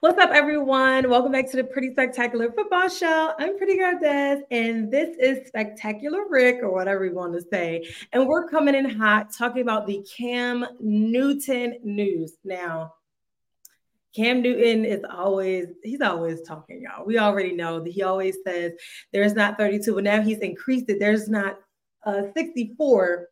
What's up, everyone? Welcome back to the Pretty Spectacular Football Show. I'm Pretty Girl and this is Spectacular Ric, or whatever you want to say. And we're coming in hot talking about the Cam Newton news. Now, Cam Newton is always, he's always talking, y'all. We already know that he always says there's not 32, but now he's increased it. There's not uh, 64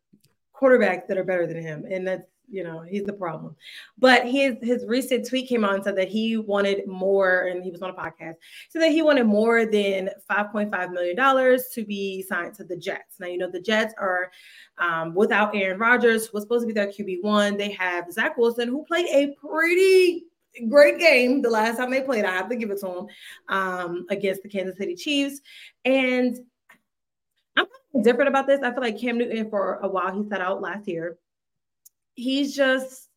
quarterbacks that are better than him. And that's you know he's the problem. But his his recent tweet came on and said that he wanted more and he was on a podcast so that he wanted more than 5.5 million dollars to be signed to the jets. Now you know the jets are um, without aaron rodgers was supposed to be their qb1 they have zach wilson who played a pretty great game the last time they played. I have to give it to him um, against the kansas city chiefs. And i'm different about this. I feel like cam newton for a while he set out last year he's just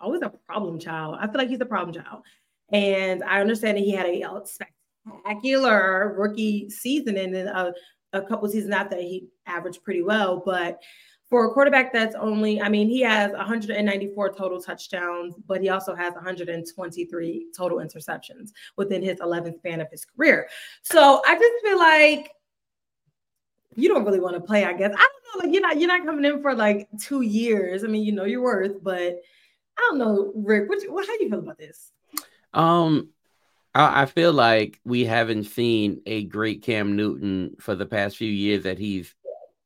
oh, always a problem child. I feel like he's a problem child. And I understand that he had a spectacular rookie season and then a, a couple seasons after he averaged pretty well. But for a quarterback that's only, I mean, he has 194 total touchdowns, but he also has 123 total interceptions within his 11th span of his career. So I just feel like you don't really want to play, I guess. I don't know, like you're not you're not coming in for like two years. I mean, you know your worth, but I don't know, Ric. What, what how do you feel about this? Um, I, I feel like we haven't seen a great Cam Newton for the past few years that he's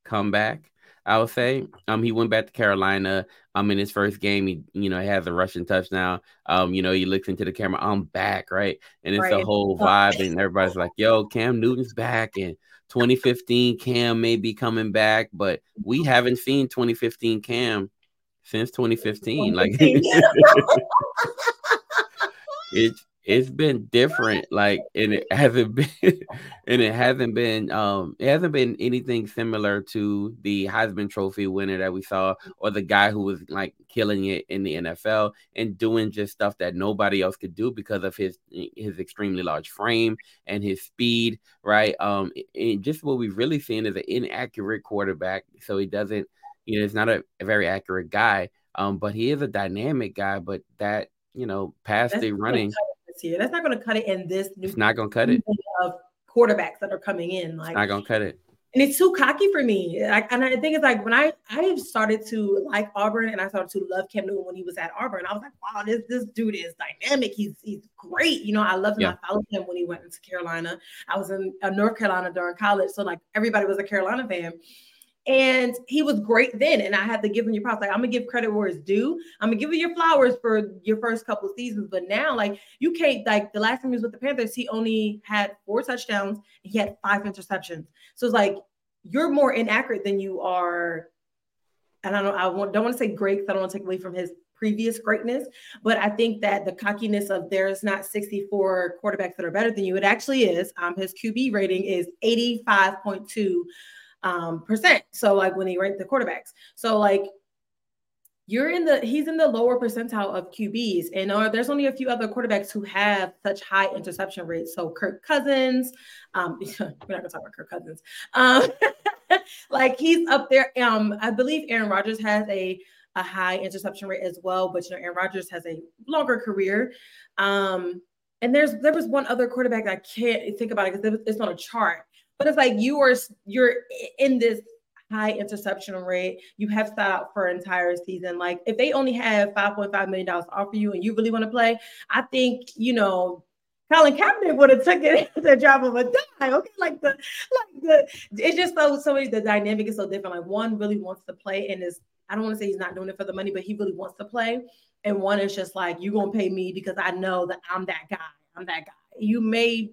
come back. I would say. Um, he went back to Carolina. Um, in his first game, he you know he has a rushing touchdown. Um, you know he looks into the camera. I'm back, right? And it's right. the whole vibe, and everybody's like, "Yo, Cam Newton's back," and 2015 Cam may be coming back, but we mm-hmm. haven't seen 2015 Cam since 2015. Like it's it's been different like and it hasn't been and it hasn't been um it hasn't been anything similar to the Heisman trophy winner that we saw or the guy who was like killing it in the NFL and doing just stuff that nobody else could do because of his his extremely large frame and his speed right? Um and just what we've really seen is an inaccurate quarterback so he doesn't you know it's not a, a very accurate guy um but he is a dynamic guy but that you know past That's the running this year. That's not going to cut it in this new. It's not going to cut it. Of quarterbacks that are coming in, like it's not going to cut it. And it's too cocky for me. Like, and I think it's like when I I started to like Auburn and I started to love Cam Newton when he was at Auburn. I was like, wow, this this dude is dynamic. He's he's great. You know, I loved him. Yeah. I followed him when he went into Carolina. I was in uh, North Carolina during college, so like everybody was a Carolina fan. And he was great then. And I had to give him your props. Like, I'm gonna give credit where it's due. I'm gonna give you your flowers for your first couple seasons. But now, like, you can't like the last time he was with the Panthers, he only had four touchdowns, and he had five interceptions. So it's like you're more inaccurate than you are. And I don't I want, don't want to say great because I don't want to take away from his previous greatness. But I think that the cockiness of there's not 64 quarterbacks that are better than you, it actually is. Um, his QB rating is 85.2 um, percent. So like when he ranked the quarterbacks, so like you're in the he's in the lower percentile of QBs, and or there's only a few other quarterbacks who have such high interception rates. So Kirk Cousins, um, we're not gonna talk about Kirk Cousins. Um, like he's up there. Um, I believe Aaron Rodgers has a a high interception rate as well, but you know Aaron Rodgers has a longer career. Um, and there's there was one other quarterback I can't think about it because it's on a chart but it's like you are you're in this high interception rate. You have sat out for an entire season. Like if they only have $5.5 million to offer you and you really want to play, I think, you know, Colin Kaepernick would have took it the drop of a dime. Okay, like the like the it's just so so the dynamic is so different. Like one really wants to play and is I don't want to say he's not doing it for the money, but he really wants to play. And one is just like you're gonna pay me because I know that I'm that guy. I'm that guy. You may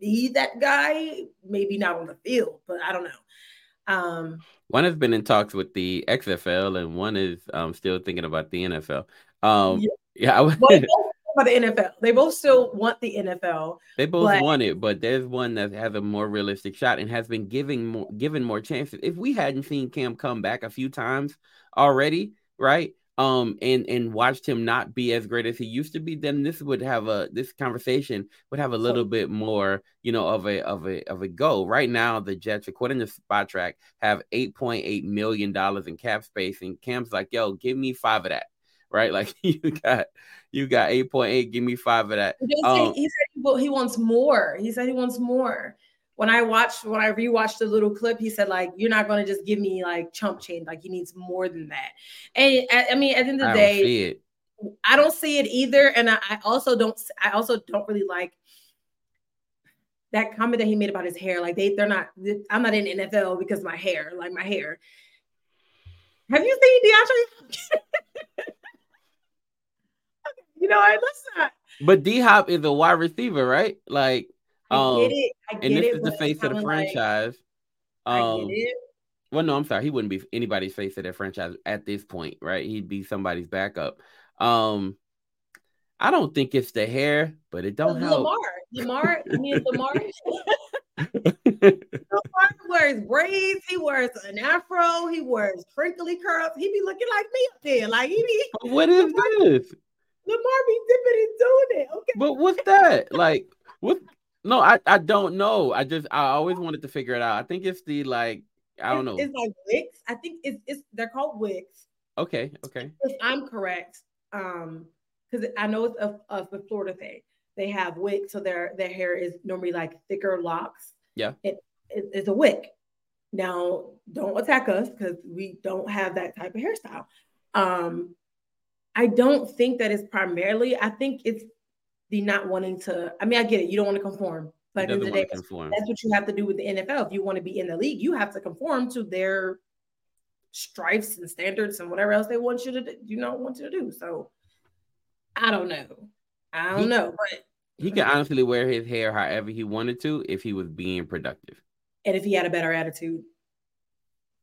be that guy, maybe not on the field, but I don't know. Um, one has been in talks with the XFL, and one is um, still thinking about the NFL. Um, yeah, yeah I would. about the NFL. They both still want the NFL. They both but... want it, but there's one that has a more realistic shot and has been giving more given more chances. If we hadn't seen Cam come back a few times already, right? Um and and watched him not be as great as he used to be then this would have a this conversation would have a little bit more you know of a of a of a go right now the jets according to Spotrac have 8.8 million dollars in cap space and cam's like yo give me five of that right? Like you got you got eight point eight. Give me five of that. He, um, he said he wants more. He said he wants more. When I watched, when I rewatched the little clip, he said like, "You're not going to just give me like chump change. Like he needs more than that." And I, I mean, at the end of the I day, I don't see it either. And I, I also don't. I also don't really like that comment that he made about his hair. Like they, they're not. I'm not in NFL because my hair, like my hair. Have you seen DeAndre? you know, I let's not. But D Hop is a wide receiver, right? Like, um, I get it. I get and this it, is the face of the franchise. Like, um, I get it. Well, no, I'm sorry. He wouldn't be anybody's face of their franchise at this point, right? He'd be somebody's backup. Um, I don't think it's the hair, but it don't help. Lamar, Lamar, I mean Lamar. Lamar wears braids. He wears an afro. He wears crinkly curls. He be looking like me up there. Like he be. What is Lamar, this? Lamar be dipping and doing it. Okay. But what's that? like what? No, I I don't know. I just I always wanted to figure it out. I think it's the like I don't know. It's like wigs. I think it's it's they're called wigs. Okay. Okay. If I'm correct, um, because I know it's a, a, a Florida thing. They have wigs, so their their hair is normally like thicker locks. Yeah. It, it it's a wig. Now, don't attack us because we don't have that type of hairstyle. Um, I don't think that it's primarily. I think it's the not wanting to. I mean, I get it. You don't want to conform, but in the day, that's what you have to do with the NFL. If you want to be in the league, you have to conform to their stripes and standards and whatever else they want you to, do, you know, want you to do. So, I don't know. I don't he, know, but he could honestly wear his hair however he wanted to if he was being productive. And if he had a better attitude.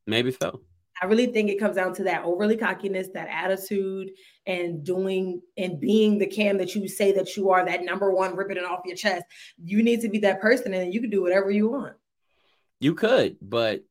Maybe so. I really think it comes down to that overly cockiness, that attitude, and doing and being the cam that you say that you are, that number one, ripping it off your chest. You need to be that person, and you can do whatever you want. You could, but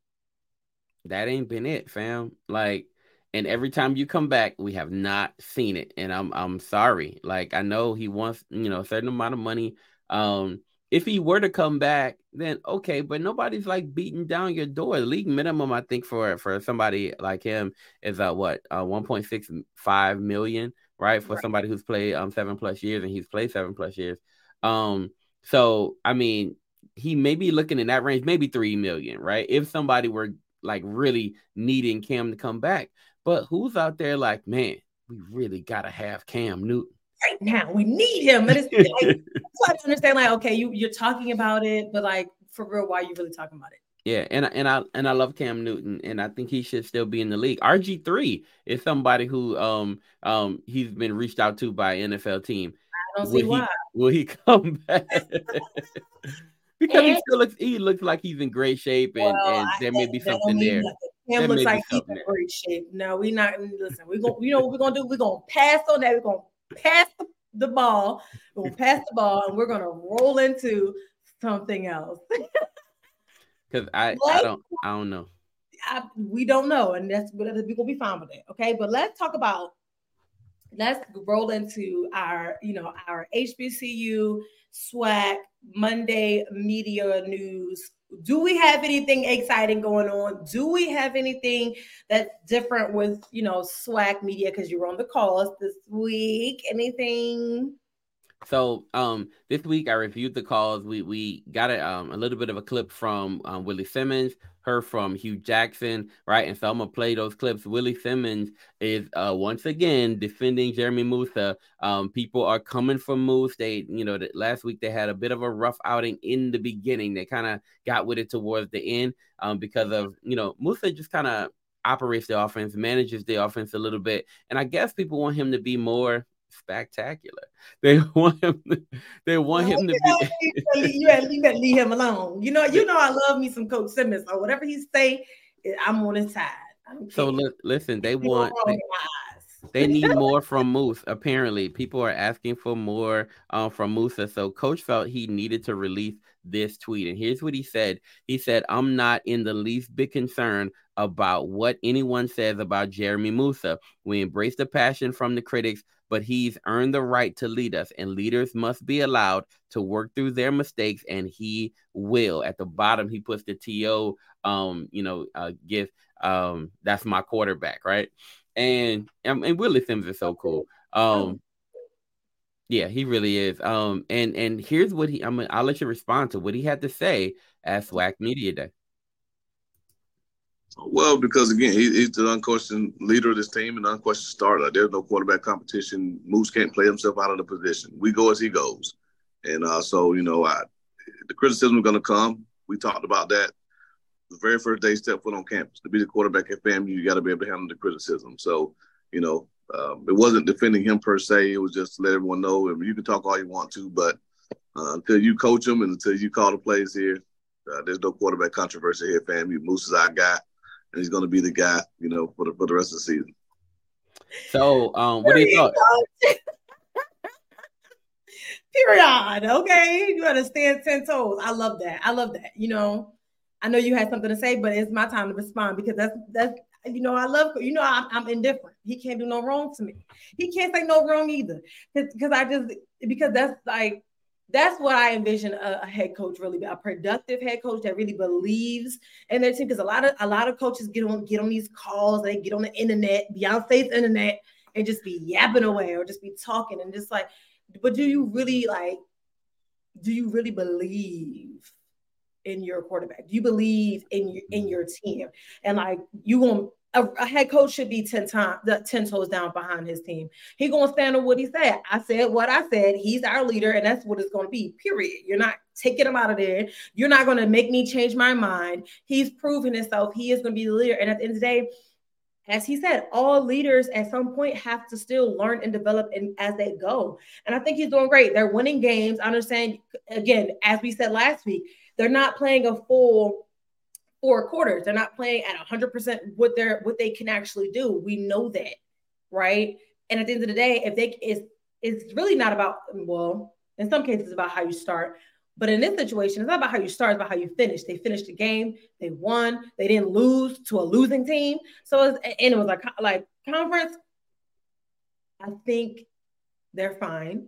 that ain't been it, fam. Like and every time you come back, we have not seen it. And I'm I'm sorry. Like I know he wants, you know, a certain amount of money. Um, if he were to come back, then okay, but nobody's like beating down your door. The league minimum, I think, for for somebody like him is uh what uh 1.65 million, right? For right. somebody who's played um seven plus years and he's played seven plus years. Um, so I mean, he may be looking in that range, maybe three million, right? If somebody were like really needing Cam to come back. But who's out there like, man, we really gotta have Cam Newton right now. We need him. But it's like, so I understand, like, okay, you you're talking about it, but like for real, why are you really talking about it? Yeah, and and I and I love Cam Newton, and I think he should still be in the league. RG three is somebody who um um he's been reached out to by NFL team. I don't will see he, why. Will he come back? because and, he still looks he looks like he's in great shape, and, well, and there may be something there. Nothing. Him looks like he's in great shape. No, we're not listen. We're gonna, you know what we're gonna do? We're gonna pass on that. We're gonna pass the, the ball. We're gonna pass the ball, and we're gonna roll into something else. Because I, I don't, I don't know. I, we don't know, and that's we're gonna be fine with it. Okay, but let's talk about. Let's roll into our, you know, our HBCU SWAC Monday media news do we have anything exciting going on? Do we have anything that's different with you know SWAC media because you're on the calls this week? Anything? So um this week I reviewed the calls. We we got a um a little bit of a clip from um, Willie Simmons her from Hue Jackson, right? And so I'm gonna play those clips. Willie Simmons is uh, once again defending Jeremy Moussa. Um, people are coming from Moose. They, you know, last week they had a bit of a rough outing in the beginning. They kind of got with it towards the end um, because of you know Moussa just kind of operates the offense, manages the offense a little bit, and I guess people want him to be more spectacular. They want him. To, they want him to be. you, gotta, you leave him alone. You know. You know. I love me some Coach Simmons. Or whatever he say, I'm on his side. So li- listen, they want. They, they need more from Moose. Apparently, people are asking for more um, from Moussa. So Coach felt he needed to release this tweet. And here's what he said. He said, I'm not in the least bit concerned about what anyone says about Jeremy Moussa. We embrace the passion from the critics, but he's earned the right to lead us, and leaders must be allowed to work through their mistakes, and he will. At the bottom, he puts the TO, um, you know, uh, gift. Um, that's my quarterback, right? and and Willie Sims is so cool. Um, yeah, he really is. Um, and and here's what he. I'm. I'll let you respond to what he had to say at SWAC Media Day. Well, because again, he, he's the unquestioned leader of this team and unquestioned starter. There's no quarterback competition. Moose can't play himself out of the position. We go as he goes, and uh, so you know, I, the criticism is going to come. We talked about that the very first day step foot on campus. To be the quarterback at FAMU, you got to be able to handle the criticism. So, you know, um, it wasn't defending him per se. It was just to let everyone know. I mean, you can talk all you want to, but uh, until you coach them and until you call the plays here, uh, there's no quarterback controversy here, FAMU. Moose is our guy, and he's going to be the guy, you know, for the for the rest of the season. So, um, what do you thought? Period. Okay, you got to stand ten toes. I love that. I love that. You know, I know you had something to say, but it's my time to respond because that's that's you know I love you know I'm, I'm indifferent. He can't do no wrong to me. He can't say no wrong either because I just because that's like that's what I envision a, a, head coach really be a productive head coach that really believes in their team. Because a lot of a lot of coaches get on get on these calls, they get on the internet, Beyonce's internet, and just be yapping away or just be talking and just like, but do you really like? Do you really believe in your quarterback? Do you believe in your in mm-hmm. your team? And like you want a, a, head coach should be 10 times 10 toes down behind his team. He gonna stand on what he said. I said what I said. He's our leader, and that's what it's gonna be. Period. You're not taking him out of there. You're not gonna make me change my mind. He's proven himself. He is gonna be the leader. And at the end of the day, as he said, all leaders at some point have to still learn and develop and as they go. And I think he's doing great. They're winning games. I understand again, as we said last week, they're not playing a full four quarters. They're not playing at 100% what they're what they can actually do. We know that, right? And at the end of the day, if they is it's really not about well, in some cases about how you start, but in this situation, it's not about how you start, it's about how you finish. They finished the game, they won, they didn't lose to a losing team. So was, and it was like like conference. I think they're fine,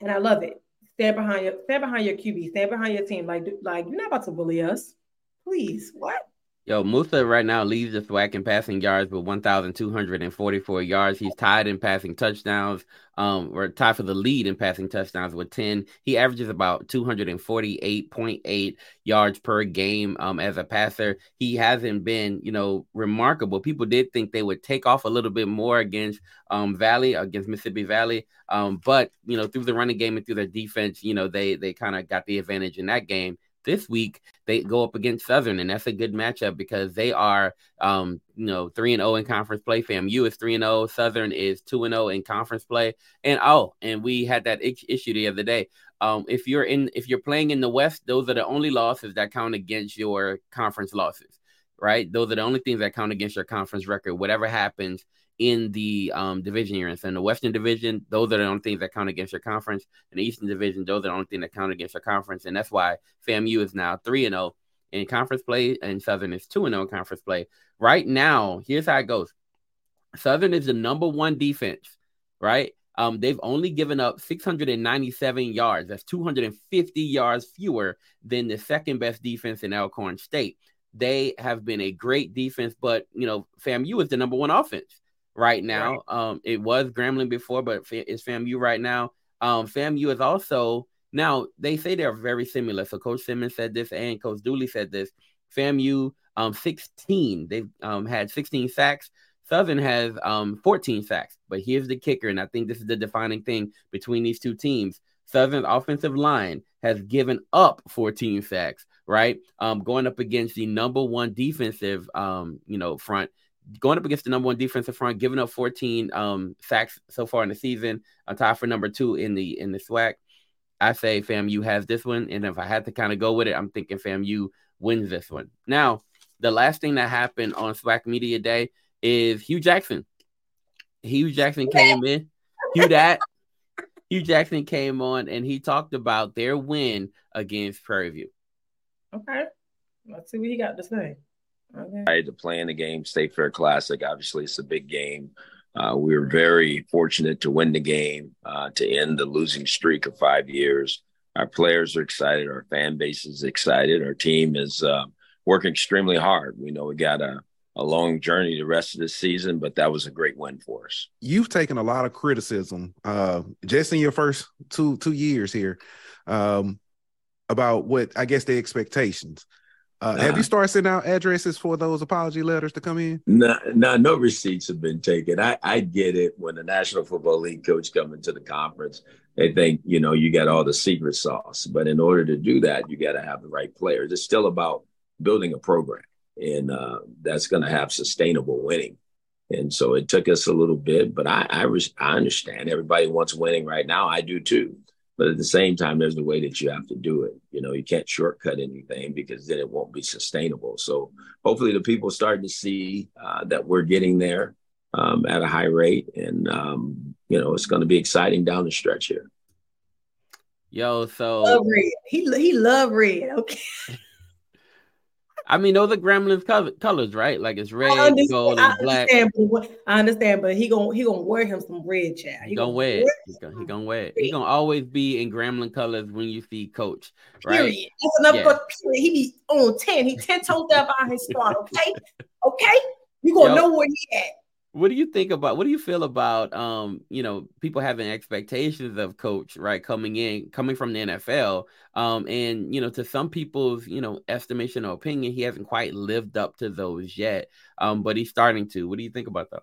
and I love it. Stand behind your stand behind your QB. Stand behind your team. Like like you're not about to bully us. Please. What? Yo, Moussa right now leads the SWAC in passing yards with 1,244 yards. He's tied in passing touchdowns. Um, or tied for the lead in passing touchdowns with 10. He averages about 248.8 yards per game um, as a passer. He hasn't been, you know, remarkable. People did think they would take off a little bit more against um, Valley, against Mississippi Valley. Um, but, you know, through the running game and through their defense, you know, they they kind of got the advantage in that game this week they go up against Southern, and that's a good matchup because they are, um, you know, three and zero oh in conference play. FAMU is three and zero. Oh, Southern is two and zero oh in conference play. And oh, and we had that issue the other day. Um, if you're in, if you're playing in the West, those are the only losses that count against your conference losses, right? Those are the only things that count against your conference record. Whatever happens in the um, division you're in. So in the Western Division, those are the only things that count against your conference. In the Eastern Division, those are the only things that count against your conference. And that's why FAMU is now 3 and 0 in conference play, and Southern is 2 and 0 in conference play. Right now, here's how it goes Southern is the number one defense, right? Um, they've only given up 697 yards. That's 250 yards fewer than the second best defense in Alcorn State. They have been a great defense, but you know, FAMU is the number one offense right now. Right. Um, it was Grambling before, but it's FAMU right now. Um, FAMU is also now they say they're very similar. So Coach Simmons said this, and Coach Dooley said this. FAMU, um, 16. They've um had 16 sacks. Southern has um 14 sacks. But here's the kicker, and I think this is the defining thing between these two teams. Southern's offensive line has given up 14 sacks, right? Um, going up against the number one defensive um, you know, front going up against the number one defensive front, giving up 14 um, sacks so far in the season, on top for number two in the in the SWAC. I say FAMU has this one, and if I had to kind of go with it, I'm thinking FAMU wins this one. Now, the last thing that happened on SWAC Media Day is Hue Jackson. Hue Jackson came in. Hugh that. Hue Jackson came on and he talked about their win against Prairie View. Okay. Let's see what he got to say. Okay. To play in the game, State Fair Classic. Obviously, it's a big game. Uh, we were very fortunate to win the game, uh, to end the losing streak of five years. Our players are excited. Our fan base is excited. Our team is uh, working extremely hard. We know we got a a long journey the rest of the season, but that was a great win for us. You've taken a lot of criticism uh, just in your first two two years here um, about what I guess the expectations. Uh, have you started sending out addresses for those apology letters to come in? No, no, no receipts have been taken. I, I get it when the National Football League coach come into the conference, they think you know you got all the secret sauce, but in order to do that, you got to have the right players. It's still about building a program, and uh, that's going to have sustainable winning. And so it took us a little bit, but I I, res- I understand everybody wants winning right now. I do too. But at the same time, there's a way that you have to do it. You know, you can't shortcut anything because then it won't be sustainable. So hopefully, the people starting to see uh, that we're getting there um, at a high rate, and um, you know, it's going to be exciting down the stretch here. Yo, so love red. He he love red. Okay. I mean, those are Gramblin's colors, right? Like it's red, gold, and black. But, I understand, but he gonna he gonna wear him some red, child. He, he gonna, gonna wear it. He gonna, he gonna wear it. He gonna always be in Grambling colors when you see Coach. Right? Period. That's enough. Yeah. Period. He be on ten. He ten toes down by his spot. Okay, okay. You gonna Yo, know where he at. What do you think about what do you feel about um, you know, people having expectations of coach, right, coming in, coming from the NFL. Um, and you know, to some people's, you know, estimation or opinion, he hasn't quite lived up to those yet. Um, but he's starting to. What do you think about that?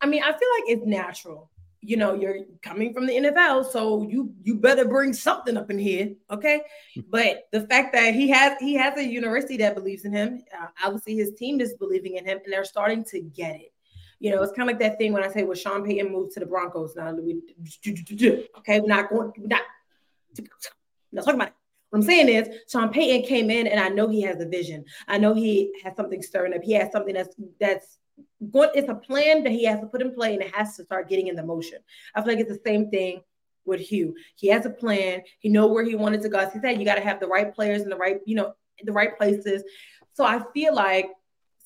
I mean, I feel like it's natural. You know, you're coming from the NFL, so you you better bring something up in here, okay? but the fact that he has he has a university that believes in him, uh, obviously his team is believing in him, and they're starting to get it. You know, it's kind of like that thing when I say, well, Sean Payton moved to the Broncos. Now, we, okay, we're not going, we're not, not talking about it. What I'm saying is, Sean Payton came in, and I know he has a vision. I know he has something stirring up. He has something that's that's going. It's a plan that he has to put in play, and it has to start getting in the motion. I feel like it's the same thing with Hue. He has a plan. He know where he wanted to go. As he said, you got to have the right players in the right, you know, the right places. So I feel like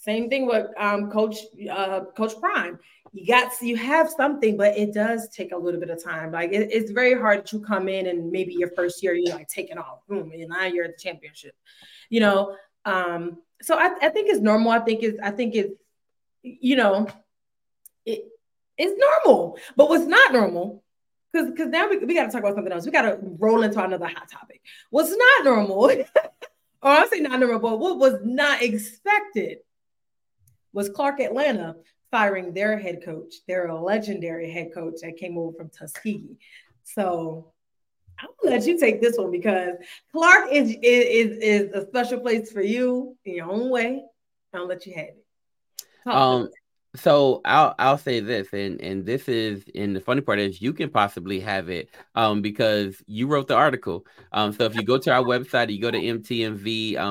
same thing with um, Coach uh, Coach Prime. You got you have something, but it does take a little bit of time. Like it, it's very hard to come in and maybe your first year you're like taking off, boom, and now you're at the championship. You know, um, so I, I think it's normal. I think it's I think it's you know, it it's normal. But what's not normal because because now we, we got to talk about something else. We got to roll into another hot topic. What's not normal, or I say not normal, but what was not expected was Clark Atlanta firing their head coach, their legendary head coach that came over from Tuskegee. So I'm gonna let you take this one because Clark is is is a special place for you in your own way. I'll let you have it. Talk um, so I'll I'll say this, and and this is, and the funny part is you can possibly have it, um, because you wrote the article. Um, so if you go to our website, you go to mtmvpn.com,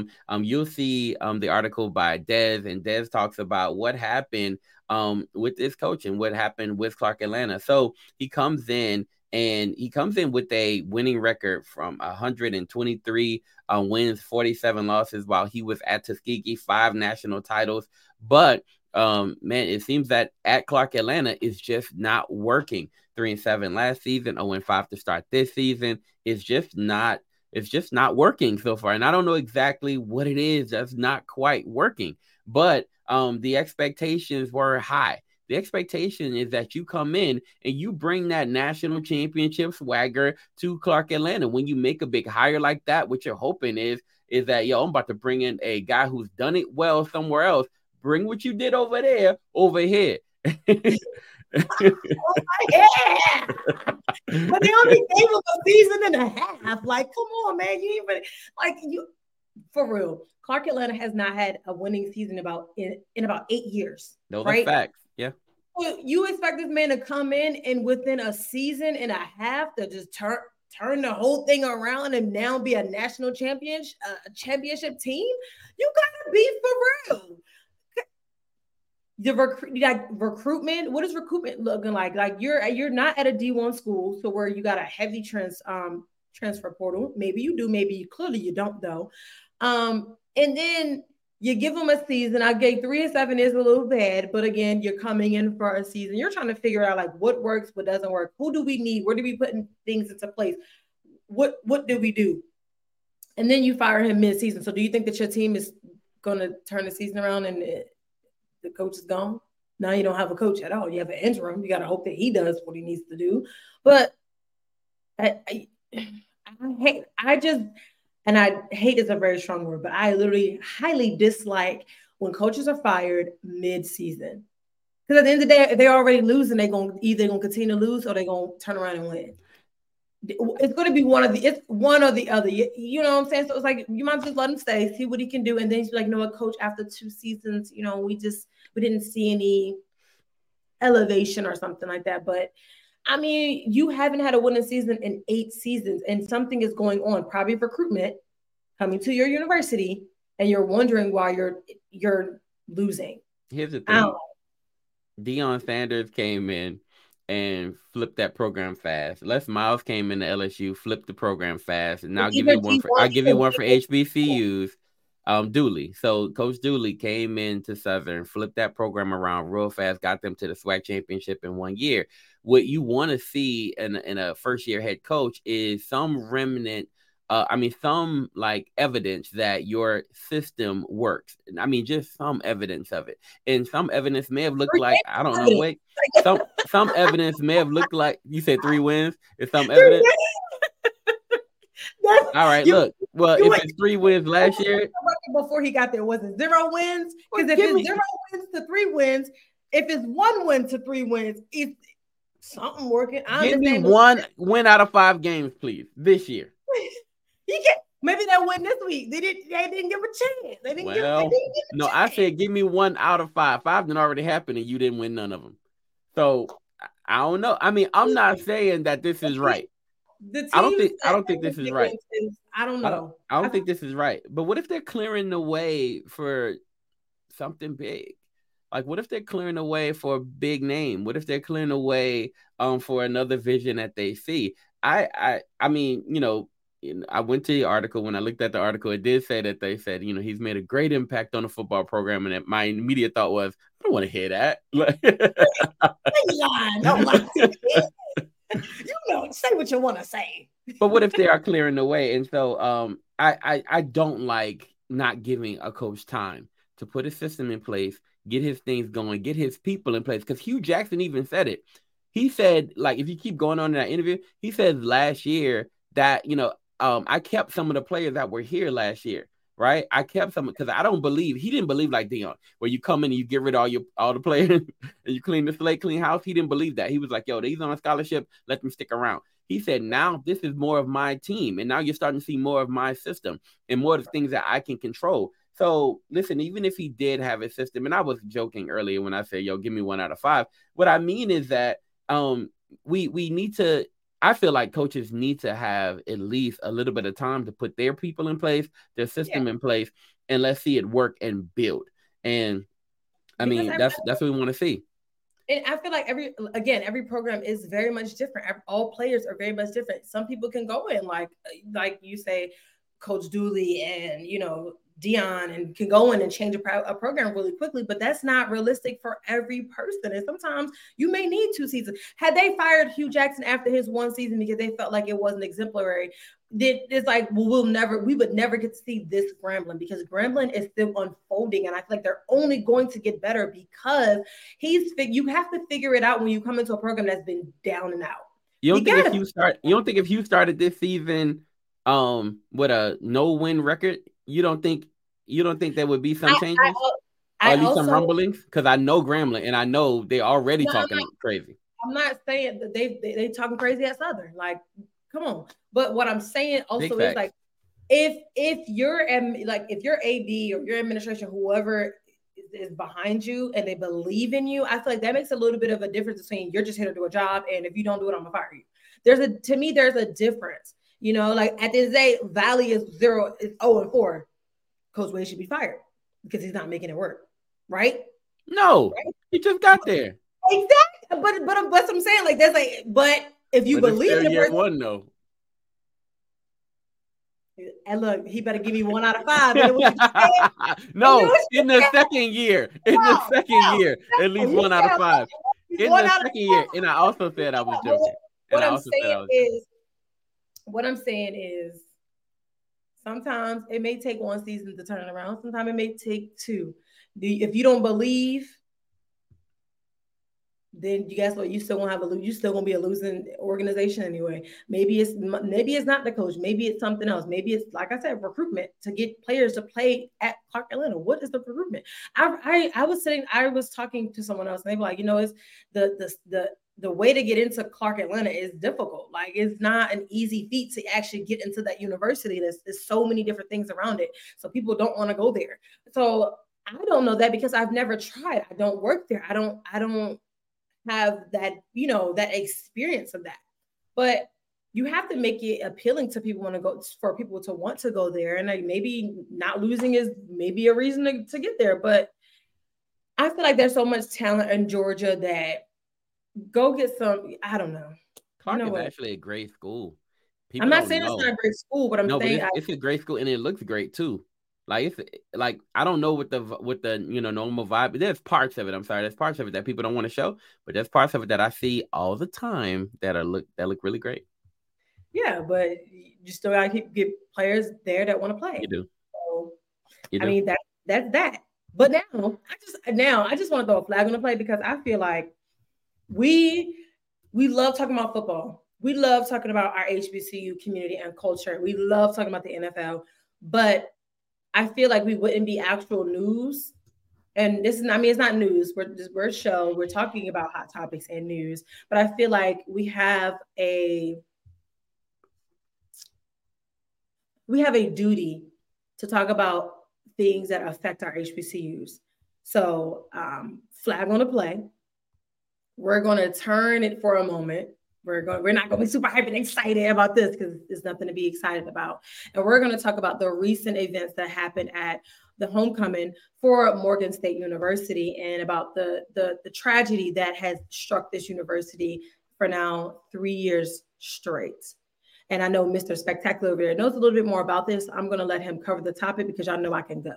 um, um, you'll see um the article by Dez, and Dez talks about what happened um with this coach and what happened with Clark Atlanta. So he comes in and he comes in with a winning record from 123 uh, wins, 47 losses while he was at Tuskegee, five national titles. But um, man, it seems that at Clark Atlanta is just not working. Three and seven last season, 0 and five to start this season. It's just not. It's just not working so far, and I don't know exactly what it is that's not quite working. But um, the expectations were high. The expectation is that you come in and you bring that national championship swagger to Clark Atlanta. When you make a big hire like that, what you're hoping is is that yo, I'm about to bring in a guy who's done it well somewhere else. Bring what you did over there over here. oh, yeah. but they only gave him a season and a half. Like, come on, man. You even like you for real. Clark Atlanta has not had a winning season about in, in about eight years. No, right? facts. Yeah. you expect this man to come in and within a season and a half to just turn turn the whole thing around and now be a national champion uh, championship team? You gotta be for real. The recruit like recruitment. What is recruitment looking like? Like you're you're not at a D one school, so where you got a heavy trans um transfer portal. Maybe you do, maybe you clearly you don't though. Um, and then you give them a season. I gave three and seven is a little bad, but again, you're coming in for a season. You're trying to figure out like what works, what doesn't work. Who do we need? Where do we put things into place? What what do we do? And then you fire him mid-season. So do you think that your team is going to turn the season around and the coach is gone. Now you don't have a coach at all. You have an interim. You got to hope that he does what he needs to do. But I, I, I hate. I just and I hate is a very strong word, but I literally highly dislike when coaches are fired mid-season. Because at the end of the day, they're already losing, they're gonna either gonna continue to lose or they're gonna turn around and win. It's gonna be one of the it's one or the other. You, you know what I'm saying? So it's like you might just let him stay, see what he can do, and then he's like, you know what, coach, after two seasons, you know, we just we didn't see any elevation or something like that. But I mean, you haven't had a winning season in eight seasons, and something is going on, probably recruitment coming to your university, and you're wondering why you're you're losing. Here's the thing. Deion Sanders came in and flipped that program fast. Les Miles came into LSU, flipped the program fast. And I'll give you one for I'll give you one for HBCUs. Um, Dooley. So Coach Dooley came into Southern, flipped that program around real fast, got them to the SWAC championship in one year. What you want to see in, in a first year head coach is some remnant uh, I mean, some like evidence that your system works. I mean, just some evidence of it. And some evidence may have looked like I don't know. Wait, some some evidence may have looked like you said three wins. Is some evidence? All right, you, look. Well, if it's three wins last year, before he got there, was it zero wins? Because if it's me, zero wins to three wins, if it's one win to three wins, it's something working. I give me one win out of five games, please, this year. He can maybe they'll win this week. They didn't they didn't give a chance. They didn't, well, give, they didn't give No, chance. I said give me one out of five. Five didn't already happen and you didn't win none of them. So I don't know. I mean, I'm not saying that this is right. I don't think I don't think this is right. I don't know. I don't, I don't think this is right. But what if they're clearing the way for something big? Like, what if they're clearing the way for a big name? What if they're clearing the way um for another vision that they see? I I I mean, you know, I went to the article. When I looked at the article, it did say that they said, you know, he's made a great impact on the football program. And my immediate thought was, I don't want to hear that. you know, say what you want to say. but what if they are clearing the way? And so um, I, I, I don't like not giving a coach time to put a system in place, get his things going, get his people in place. Because Hue Jackson even said it. He said, like, if you keep going on in that interview, he says last year that, you know, um, I kept some of the players that were here last year, right? I kept some because I don't believe he didn't believe like Deion, where you come in and you get rid of all your all the players and you clean the slate, clean house. He didn't believe that. He was like, "Yo, these on a scholarship, let them stick around." He said, "Now this is more of my team, and now you're starting to see more of my system and more of the things that I can control." So listen, even if he did have a system, and I was joking earlier when I said, "Yo, give me one out of five. What I mean is that um, we we need to I feel like coaches need to have at least a little bit of time to put their people in place, their system yeah. in place, and let's see it work and build. And I because mean, I that's that's what we want to see. And I feel like every again, every program is very much different. All players are very much different. Some people can go in like like you say, Coach Dooley and you know Deion and can go in and change a, pro- a, program really quickly, but that's not realistic for every person. And sometimes you may need two seasons. Had they fired Hue Jackson after his one season because they felt like it wasn't exemplary, it's like well, we'll never, we would never get to see this Grambling because Grambling is still unfolding, and I feel like they're only going to get better because he's. You have to figure it out when you come into a program that's been down and out. You don't you think if you start, you don't think if you started this season um with a no win record you don't think you don't think there would be some changes? I, I, I, at least also, some rumblings? Because I know Grambling and I know they're already no, talking not, crazy. I'm not saying that they, they they talking crazy at Southern. Like, come on. But what I'm saying also is like if if you're like if your AD or your administration, whoever is behind you and they believe in you, I feel like that makes a little bit of a difference between you're just here to do a job and if you don't do it, I'm gonna fire you. There's a to me, there's a difference. You know, like at the end of the day, Valley is zero, is 0 and 4. Coach Wade should be fired because he's not making it work, right? No, right? he just got there. Exactly, but but but what I'm saying, like that's like, but if you but believe in the person, one, though. And look, he better give me one out of five. no, in the second year, in no, the second no, year, at least one out of five. In the second year, and I also said I was joking. What I'm saying is, what I'm saying is Sometimes it may take one season to turn it around. Sometimes it may take two. If you don't believe, then you guess what? You still gonna have a you still gonna be a losing organization anyway. Maybe it's maybe it's not the coach. Maybe it's something else. Maybe it's like I said, recruitment to get players to play at Clark Atlanta. What is the recruitment? I I, I was sitting. I was talking to someone else, and they were like, you know, it's the the the the way to get into Clark Atlanta is difficult. Like it's not an easy feat to actually get into that university. There's, there's so many different things around it. So people don't want to go there. So I don't know that because I've never tried. I don't work there. I don't, I don't have that, you know, that experience of that. But you have to make it appealing to people want to go for people to want to go there. And like maybe not losing is maybe a reason to, to get there. But I feel like there's so much talent in Georgia that go get some. I don't know. Clark you know is what? actually a great school. People I'm not saying know. it's not a great school, but I'm no, saying but it's, I, it's, a great school and it looks great too. Like it's like I don't know what the what the you know normal vibe. There's parts of it. I'm sorry. There's parts of it that people don't want to show, but there's parts of it that I see all the time that are look that look really great. Yeah, but you still gotta keep get players there that want to play. You do. So, you do. I mean that that's that. But now I just now I just want to throw a flag on the play because I feel like we we love talking about football. We love talking about our HBCU community and culture. We love talking about the NFL, but I feel like we wouldn't be actual news. And this is, I mean, it's not news. We're just we're a show. We're talking about hot topics and news. But I feel like we have a we have a duty to talk about things that affect our HBCUs. So um, flag on the play. We're going to turn it for a moment. We're going. We're not going to be super hyped and excited about this because there's nothing to be excited about. And we're going to talk about the recent events that happened at the homecoming for Morgan State University and about the the, the tragedy that has struck this university for now three years straight. And I know Mr. Spectacular over there knows a little bit more about this. I'm going to let him cover the topic because y'all know I can go.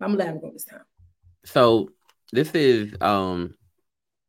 I'm to let him go this time. So this is um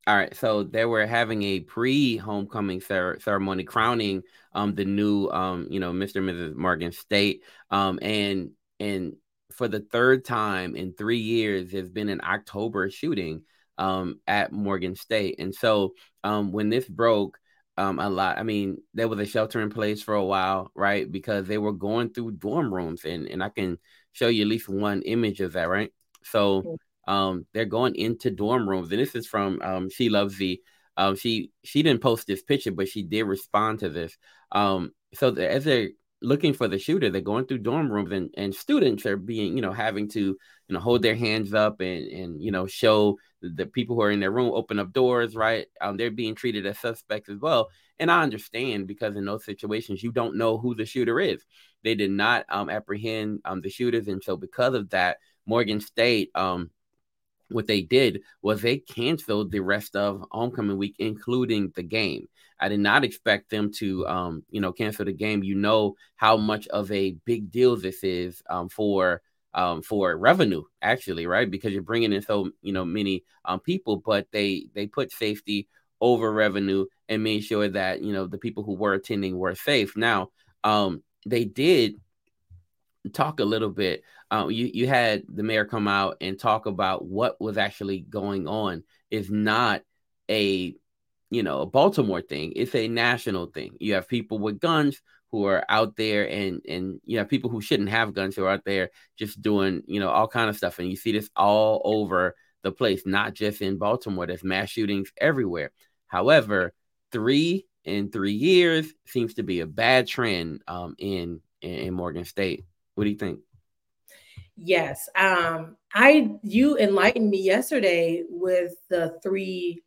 all right, so they were having a pre-homecoming cer- ceremony crowning um the new um you know Mr. and Mrs. Morgan State um and and for the third time in 3 years there's been an October shooting um at Morgan State. And so um when this broke um a lot I mean there was a shelter in place for a while, right? Because they were going through dorm rooms and and I can show you at least one image of that, right? So um, they're going into dorm rooms, and this is from um, She Loves Z. Um, she she didn't post this picture, but she did respond to this. Um, so the, as they're looking for the shooter, they're going through dorm rooms, and and students are being, you know, having to, you know, hold their hands up and and you know show the people who are in their room open up doors, right? Um, they're being treated as suspects as well, and I understand because in those situations you don't know who the shooter is. They did not um, apprehend um, the shooters, and so because of that, Morgan State um, what they did was they canceled the rest of homecoming week, including the game. I did not expect them to, um, you know, cancel the game. You know how much of a big deal this is um, for um, for revenue, actually, right? Because you're bringing in so you know many um, people, but they they put safety over revenue and made sure that you know the people who were attending were safe. Now, um, they did talk a little bit. Uh, you you had the mayor come out and talk about what was actually going on. Is not a you know a Baltimore thing. It's a national thing. You have people with guns who are out there, and and you have people who shouldn't have guns who are out there just doing you know all kind of stuff. And you see this all over the place, not just in Baltimore. There's mass shootings everywhere. However, three in three years seems to be a bad trend um, in in Morgan State. What do you think? Yes. Um, I you enlightened me yesterday with the three,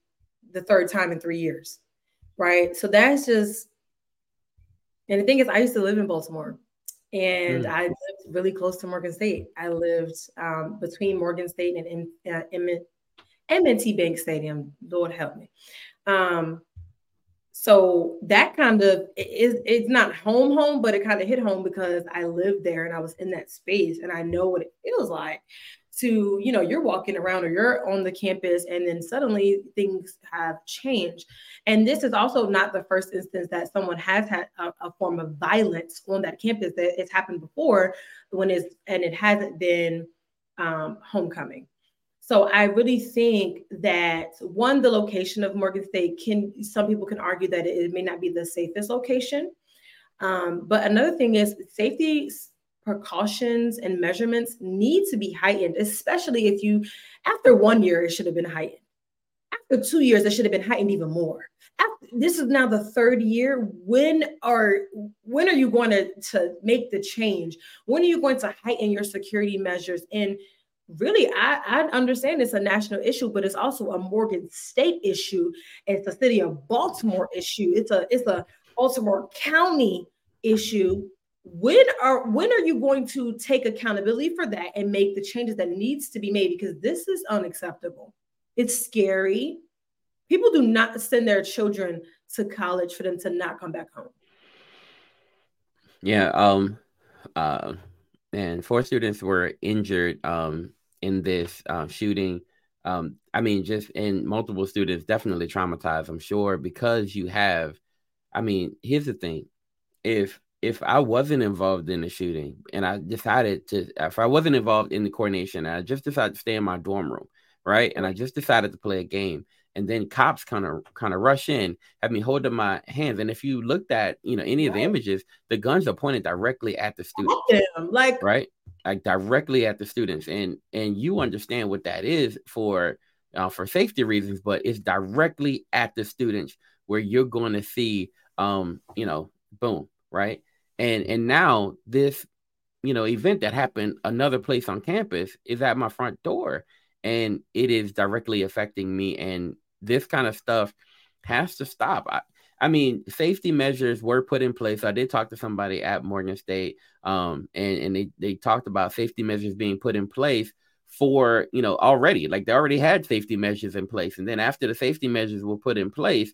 the third time in three years. Right. So that's just and the thing is, I used to live in Baltimore and mm. I lived really close to Morgan State. I lived um, between Morgan State and M- uh, M&T Bank Stadium. Lord help me. Um, so that kind of is it's not home home but it kind of hit home because i lived there and i was in that space and i know what it feels like to you know you're walking around or you're on the campus and then suddenly things have changed. And this is also not the first instance that someone has had a, a form of violence on that campus that it's happened before when it's and it hasn't been um, homecoming so I really think that one, the location of Morgan State can some people can argue that it, may not be the safest location. Um, but another thing is safety precautions and measurements need to be heightened, especially if you, after one year, it should have been heightened. After two years, it should have been heightened even more. After, this is now the third year. When are when are you going to, to make the change? When are you going to heighten your security measures? And really, I, I understand it's a national issue, but it's also a Morgan State issue. It's a city of Baltimore issue. It's a it's a Baltimore County issue. When are when are you going to take accountability for that and make the changes that needs to be made? Because this is unacceptable. It's scary. People do not send their children to college for them to not come back home. Yeah um uh and four students were injured um in this uh, shooting um i mean just in multiple students definitely traumatized i'm sure because you have i mean here's the thing if if I wasn't involved in the shooting and I decided to, if I wasn't involved in the coordination, I just decided to stay in my dorm room, right? And I just decided to play a game, and then cops kind of kind of rush in, have me hold up my hands, and if you looked at you know any of the images, the guns are pointed directly at the students, like right, like directly at the students, and and you understand what that is for uh, for safety reasons, but it's directly at the students where you're going to see, um, you know, boom, right? And and now this you know event that happened another place on campus is at my front door and it is directly affecting me and this kind of stuff has to stop. I, I mean safety measures were put in place. I did talk to somebody at morgan state um, and and they, they talked about safety measures being put in place for you know already like they already had safety measures in place. And then after the safety measures were put in place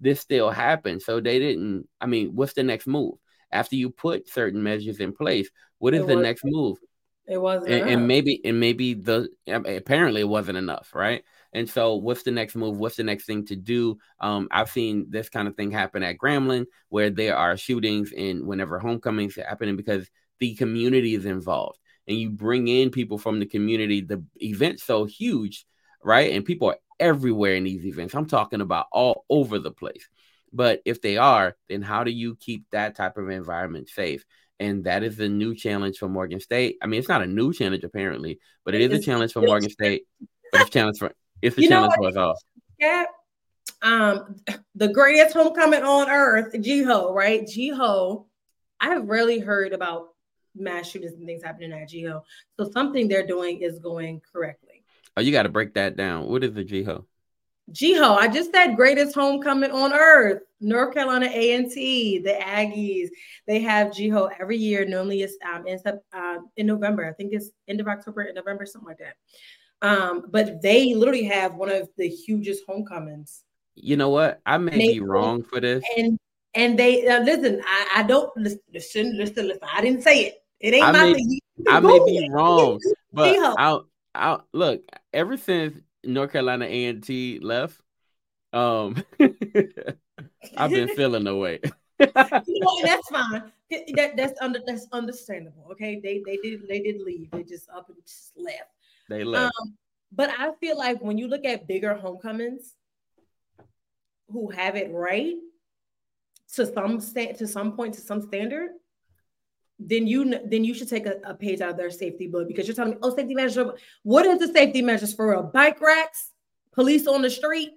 this still happened. So they didn't i mean what's the next move? After you put certain measures in place what is it the was, next move? It wasn't and, and, maybe and maybe the apparently it wasn't enough right and so what's the next move? What's the next thing to do? Um, i've seen this kind of thing happen at Grambling, where there are shootings and whenever homecomings are happening because the community is involved. And you bring in people from the community the event's so huge right? And people are everywhere in these events. I'm talking about all over the place. But if they are, then how do you keep that type of environment safe? And that is the new challenge for Morgan State. I mean, it's not a new challenge apparently, but it is a challenge for Morgan State. But it's challenge for it's a you challenge for us all. Yeah. Um, the greatest homecoming on earth, GHOE, right? GHOE. I have rarely heard about mass shootings and things happening at GHOE. So something they're doing is going correctly. Oh, you got to break that down. What is the GHOE? GHOE, I just said greatest homecoming on earth. North Carolina A&T, the Aggies, they have GHOE every year. Normally it's um, in, uh, in November. I think it's end of October, in November, something like that. Um, but they literally have one of the hugest homecomings. You know what? I may be wrong for this. And and they uh, listen. I, I don't listen, listen, listen, listen. I didn't say it. It ain't I my may, thing. I may be wrong, but I'll, I'll look. Ever since North Carolina A and T left, um, I've been feeling the way. you know, that's fine. That, that's under that's understandable. Okay, they they did they did leave. They just up and just left. They left. Um, but I feel like when you look at bigger homecomings, who have it right to some stand to some point to some standard, then you then you should take a, a, page out of their safety book because you're telling me, oh, safety measures. What is the safety measures for a bike racks, police on the street,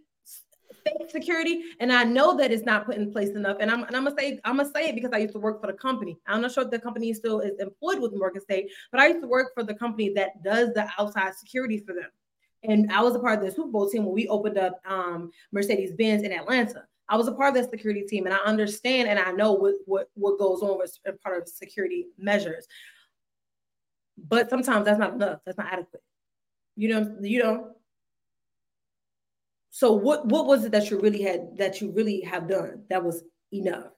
state security? And I know that it's not put in place enough. And I'm and I'm gonna say I'm gonna say it because I used to work for the company. I'm not sure if the company still is employed with Morgan State, but I used to work for the company that does the outside security for them. And I was a part of the Super Bowl team when we opened up um, Mercedes Benz in Atlanta. I was a part of that security team, and I understand and I know what what what goes on with part of security measures. But sometimes that's not enough. That's not adequate. You know, you know. So what what was it that you really had that you really have done that was enough?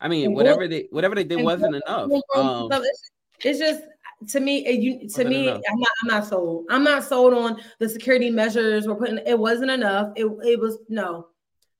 I mean, and whatever what, they whatever they did wasn't enough. Um, it's, it's just to me, it, you to me, I'm not I'm not sold. I'm not sold on the security measures we're putting. It wasn't enough. It it was no.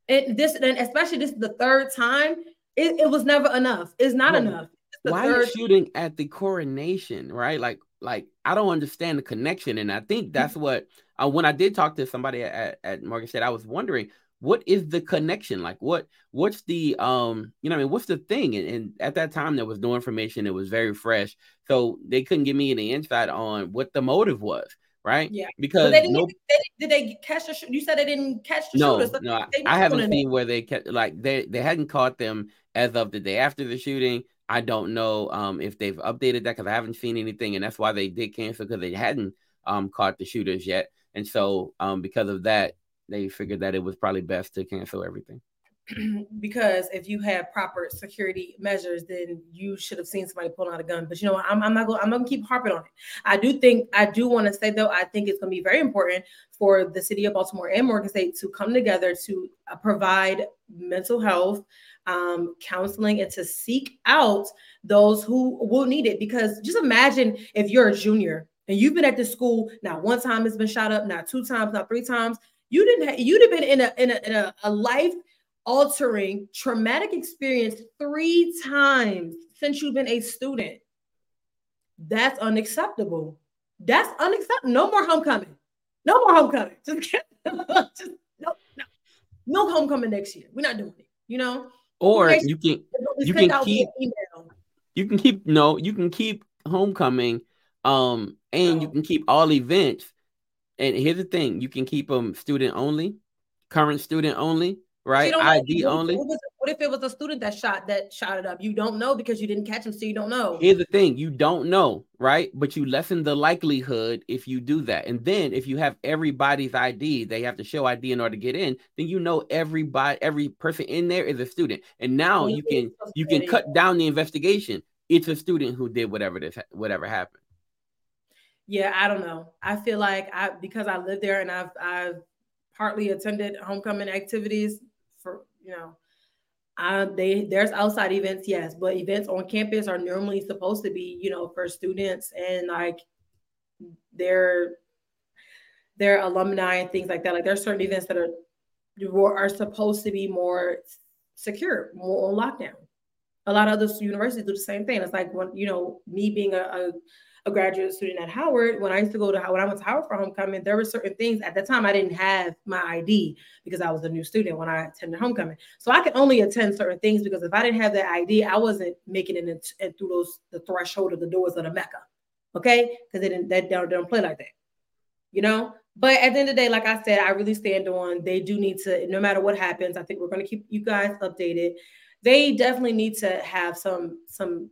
And this and especially this is the third time. It, it was never enough. It's not enough. It's why are you shooting at the coronation, right? Like like I don't understand the connection, and I think that's what uh, when I did talk to somebody at, at Morgan State, I was wondering what is the connection? Like what what's the um you know I mean what's the thing? And, and, at that time there was no information. It was very fresh. So they couldn't give me any insight on what the motive was right? Yeah. Because they no, they, did they catch the sh- you said they didn't catch the no shooters no I, I haven't seen where they kept like they they hadn't caught them as of the day after the shooting. I don't know um if they've updated that because I haven't seen anything and that's why they did cancel because they hadn't um caught the shooters yet and so um because of that they figured that it was probably best to cancel everything. because if you have proper security measures, then you should have seen somebody pulling out a gun. But you know? I'm, I'm not going. I'm going to keep harping on it. I do think. I do want to say though. I think it's going to be very important for the city of Baltimore and Morgan State to come together to uh, provide mental health um, counseling and to seek out those who will need it. Because just imagine if you're a junior and you've been at this school now one time it's been shot up, not two times, not three times you didn't have, you'd have been in a in a, in a, a life altering traumatic experience three times since you've been a student. That's unacceptable. That's unacceptable. No more homecoming. No more homecoming. Just, just no, no, no homecoming next year. We're not doing it. You know. Or you can you can keep you can keep no you can keep homecoming um and you can keep all events and here's the thing: you can keep them student only, current student only, right? ID only. What, what if it was a student that shot that shot it up? You don't know because you didn't catch him, so you don't know. Here's the thing: you don't know, right? But you lessen the likelihood if you do that. And then if you have everybody's ID, they have to show ID in order to get in. Then you know everybody, every person in there is a student, and now you can you can cut down the investigation. It's a student who did whatever this whatever happened yeah, I don't know. I feel like I because I live there and I've I've partly attended homecoming activities for you know. Uh, they there's outside events, yes, but events on campus are normally supposed to be, you know, for students and like their their alumni and things like that. Like there's certain events that are are supposed to be more secure, more on lockdown. A lot of other universities do the same thing. It's like when you know me being a, a a graduate student at Howard, when I used to go to when I went to Howard for homecoming, there were certain things at the time I didn't have my ID because I was a new student when I attended homecoming. So I could only attend certain things because if I didn't have that ID, I wasn't making it in, through those the threshold of the doors of the Mecca. Okay, because they didn't that don't, don't play like that, you know. But at the end of the day, like I said, I really stand on they do need to, no matter what happens, I think we're going to keep you guys updated. They definitely need to have some some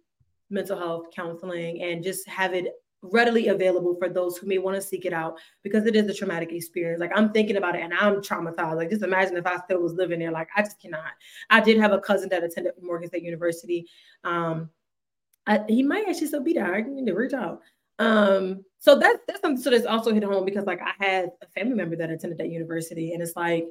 mental health counseling and just have it readily available for those who may want to seek it out because it is a traumatic experience. Like I'm thinking about it and I'm traumatized. Like just imagine if I still was living there. Like I just cannot. I did have a cousin that attended Morgan State University. Um, I, he might actually still be there. I need to reach out. Um, so that's that's something so that's also hit home because like I had a family member that attended that university, and it's like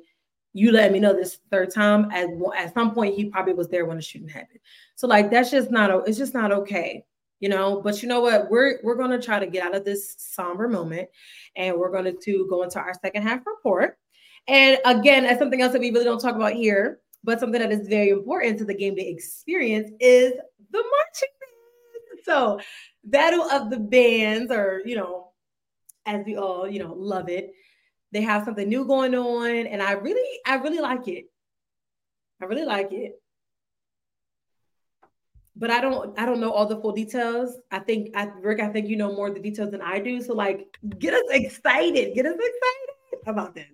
you let me know this third time at at some point he probably was there when the shooting happened. So like that's just not it's just not okay you know? But you know what? We're we're to try to get out of this somber moment and we're going to go into our second half report. And again as something else that we really don't talk about here but something that is very important to the game day experience is the marching band. So battle of the bands or you know as we all you know love it they have something new going on, and I really, I really like it. I really like it. But I don't, I don't know all the full details. I think, I, Ric, I think you know more of the details than I do. So, like, get us excited. Get us excited about this.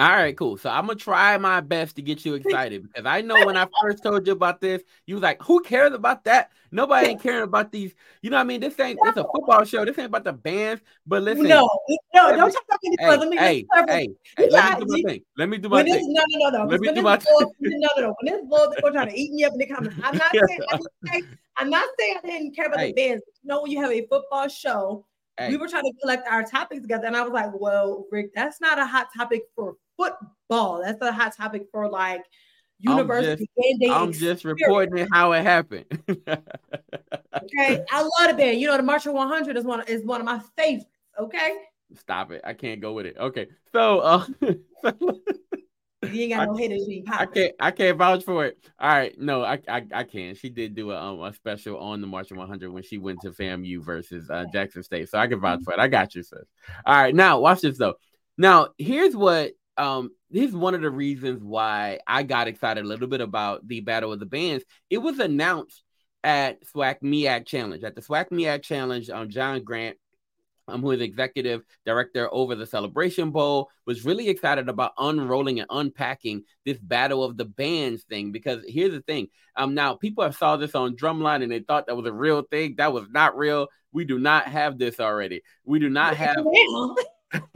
All right, cool. So I'm gonna try my best to get you excited because I know when I first told you about this, you was like, "Who cares about that? Nobody ain't caring about these." You know what I mean? This ain't it's a football show. This ain't about the bands. But listen, no, no, don't talk about me. Hey, let me hey, hey, hey, let me do my thing. Let me do my thing. No, no, no, no. Let me do my thing. No, no, no. When this bull, they're trying to eat me up in the comments. I'm not saying. I'm not saying, I'm not saying I didn't care about hey. the bands. You know, when you have a football show. Hey. We were trying to collect our topics together, and I was like, "Well, Ric, that's not a hot topic for football. That's a hot topic for like university I'm just, I'm just reporting how it happened. Okay, I love the band. You know, the Marching 100 is one is one of my favorites. Okay, stop it. I can't go with it. Okay, so uh, you ain't got no hitters I can't. I can't vouch for it. All right, no, I I, I can. She did do a um, a special on the Marching 100 when she went to FAMU versus uh, Jackson State, so I can vouch for it. I got you, sis. All right, now watch this though. Now here's what um this is one of the reasons why I got excited a little bit about the Battle of the Bands. It was announced at SWAC MEAC Challenge. At the SWAC MEAC Challenge, um, John Grant um, who is executive director over the Celebration Bowl, was really excited about unrolling and unpacking this battle of the bands thing. Because here's the thing: um, now people have saw this on Drumline and they thought that was a real thing. That was not real. We do not have this already. We do not have.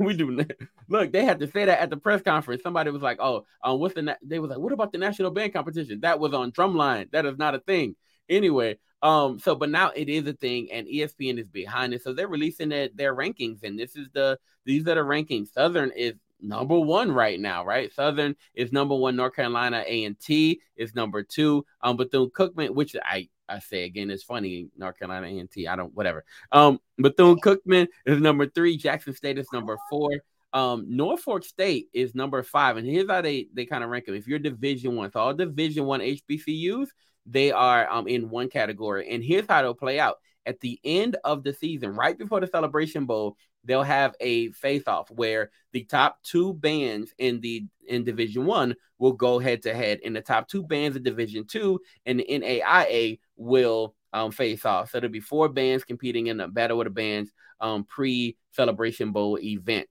we do look. They had to say that at the press conference. Somebody was like, "Oh, um, what's the?" Na-? They was like, "What about the national band competition?" That was on Drumline. That is not a thing. Anyway, um, so but now it is a thing, and ESPN is behind it, so they're releasing their, their rankings, and this is the these are the rankings. Southern is number one right now, right? Southern is number one. North Carolina A and T is number two. Um, Bethune Cookman, which I I say again, it's funny. North Carolina A and T, I don't whatever. Um, Bethune Cookman is number three. Jackson State is number four. Um, Norfolk State is number five, and here's how they they kind of rank them. If you're Division One, so all Division One HBCUs, they are um, in one category. And here's how it'll play out at the end of the season, right before the Celebration Bowl, they'll have a face-off where the top two bands in the in Division One will go head to head, and the top two bands in Division Two and the NAIA will um, face off. So there'll be four bands competing in the Battle of the Bands um, pre-Celebration Bowl event.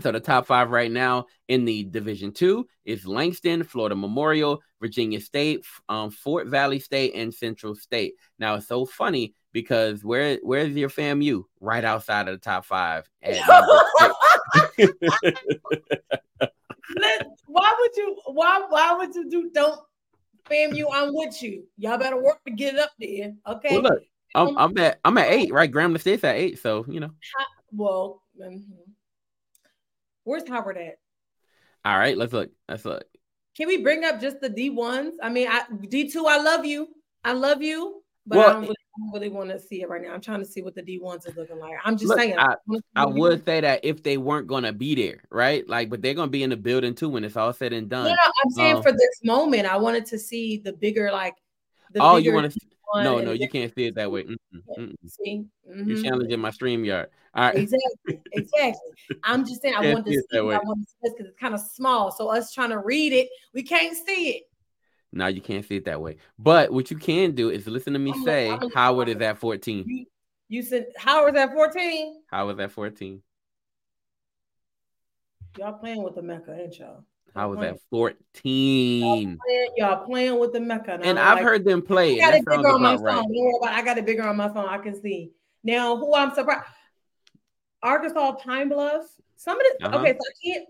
So the top five right now in the Division Two is Langston, Florida Memorial, Virginia State, um, Fort Valley State, and Central State. Now it's so funny because where where's your FAMU? Right outside of the top five. why would you? Why why would you do? Don't FAMU. I'm with you. Y'all better work to get it up there. Okay. Well, look, I'm, um, I'm at I'm at eight. Right, Grambling State's at eight. So you know. Well. Mm-hmm. Where's Howard at? All right, let's look. Let's look. Can we bring up just the D ones? I mean, I D two. I love you. I love you, but well, I, don't really, I don't really want to see it right now. I'm trying to see what the D ones are looking like. I'm just look, saying. I, I would say that if they weren't going to be there, right? Like, but they're going to be in the building too when it's all said and done. No, no I'm saying um, for this moment, I wanted to see the bigger, like. The oh, bigger, you want to? No, no, you can't see it that way. Mm-mm, mm-mm. See, mm-hmm. you're challenging my StreamYard. All right, exactly, exactly. I'm just saying, I want to see. It I want to see this because it's kind of small. So us trying to read it, we can't see it. No, you can't see it that way. But what you can do is listen to me I'm say like, Howard is at 14. You, you said Howard's at 14. Howard's at 14. Y'all playing with the Mecca, ain't y'all? I was at 14. Y'all playing, with the Mecca. And, and I've like, heard them play. I got it bigger on my phone. Right. I got it bigger on my phone. I can see. Now, who I'm surprised. Arkansas Pine Bluffs. Some of the uh-huh. okay, so I can't.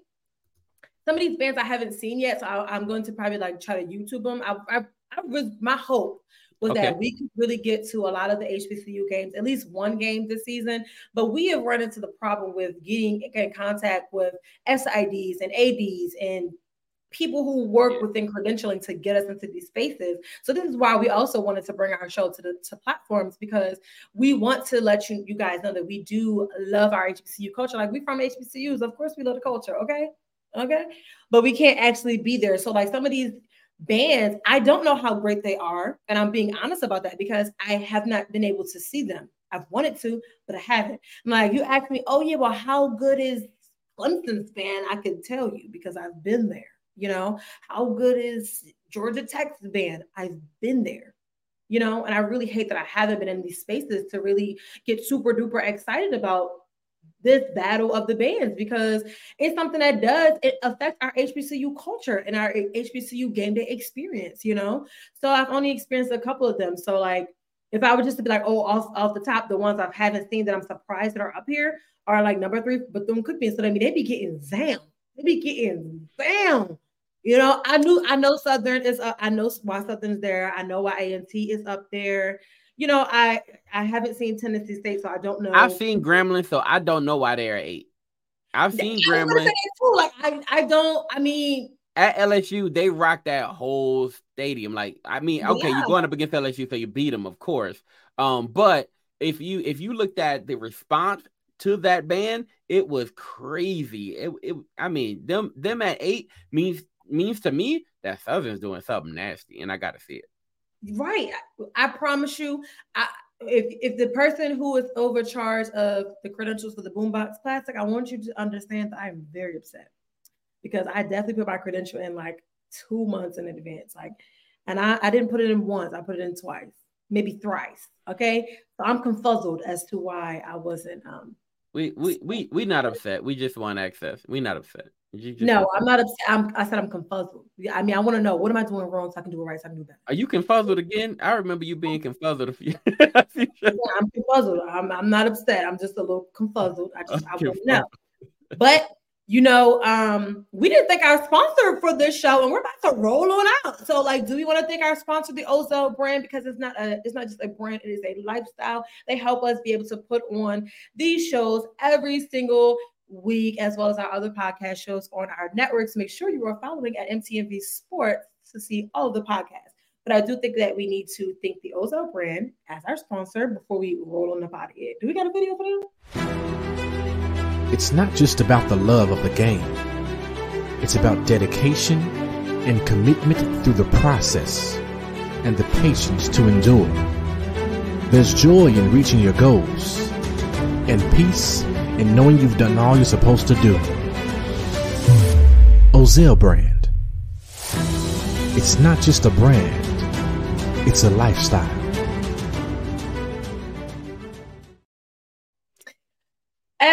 Some of these bands I haven't seen yet, so I, am going to probably like try to YouTube them. I, I, I was my hope was okay. that we could really get to a lot of the HBCU games, at least one game this season. But we have run into the problem with getting in contact with SIDs and ADs and people who work yeah. within credentialing to get us into these spaces. So this is why we also wanted to bring our show to the to platforms because we want to let you you guys know that we do love our HBCU culture. Like we from HBCUs, of course we love the culture, okay? Okay. But we can't actually be there. So like some of these bands, I don't know how great they are. And I'm being honest about that because I have not been able to see them. I've wanted to, but I haven't. I'm like, you ask me, oh, yeah, well, how good is Clemson's band? I can tell you because I've been there. You know, how good is Georgia Tech's band? I've been there. You know, and I really hate that I haven't been in these spaces to really get super duper excited about this battle of the bands because it's something that does it affect our HBCU culture and our HBCU game day experience, you know. So I've only experienced a couple of them. So like if I were just to be like, oh, off, off the top, the ones I haven't seen that I'm surprised that are up here are like number three, Bethune Cookman. So I mean they be getting zam. They be getting zam. You know, I knew I know Southern is up, I know why Southern's there. I know why A&T is up there you know, I I haven't seen Tennessee State, so I don't know. I've seen Grambling, so I don't know why they're eight. I've seen Grambling. Too. Like I, I don't. I mean, at LSU, they rocked that whole stadium. Like, I mean, okay, yeah. you're going up against LSU, so you beat them, of course. Um, but if you if you looked at the response to that band, it was crazy. It, it I mean, them them at eight means means to me that Southern's doing something nasty, and I gotta see it. Right. I promise you, I if if the person who is overcharged of the credentials for the Boombox Classic, I want you to understand that I am very upset because I definitely put my credential in like two months in advance. Like, and I, I didn't put it in once, I put it in twice, maybe thrice. Okay. So I'm confuzzled as to why I wasn't um we we we we not upset. We just want access. We not upset. no, I'm not upset. I'm, I said I'm confuzzled. I mean, I want to know what am I doing wrong so I can do it right so I can do better. Are you confuzzled again? I remember you being confuzzled a few. yeah, I'm confuzzled. I'm, I'm not upset. I'm just a little confuzzled. I just I wouldn't know. But you know, um, we didn't thank our sponsor for this show, and we're about to roll on out. So, like, do we want to thank our sponsor, the Ozell brand, because it's not a, it's not just a brand, it is a lifestyle. They help us be able to put on these shows every single week, as well as our other podcast shows on our networks. Make sure you are following at MTMV Sports to see all the podcasts. But I do think that we need to thank the Ozell brand as our sponsor before we roll on the body. Do we got a video for them? It's not just about the love of the game. It's about dedication and commitment through the process and the patience to endure. There's joy in reaching your goals and peace in knowing you've done all you're supposed to do. Ozell brand. It's not just a brand, it's a lifestyle.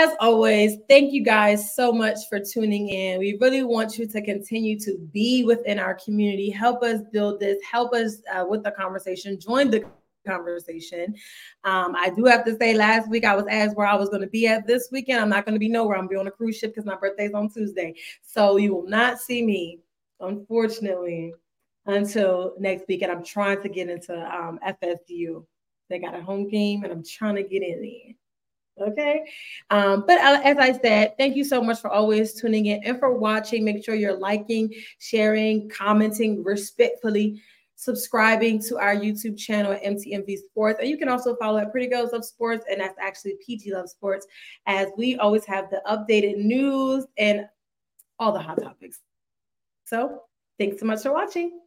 As always, thank you guys so much for tuning in. We really want you to continue to be within our community, help us build this, help us uh, with the conversation, join the conversation. Um, I do have to say, last week I was asked where I was going to be at this weekend. I'm not going to be nowhere. I'm going to be on a cruise ship because my birthday's on Tuesday. So you will not see me, unfortunately, until next week. And I'm trying to get into um, FSU. They got a home game, and I'm trying to get in there. Okay. Um, but as I said, thank you so much for always tuning in and for watching. Make sure you're liking, sharing, commenting respectfully, subscribing to our YouTube channel at MTMV Sports. And you can also follow at Pretty Girls Love Sports, and that's actually PG Love Sports, as we always have the updated news and all the hot topics. So thanks so much for watching.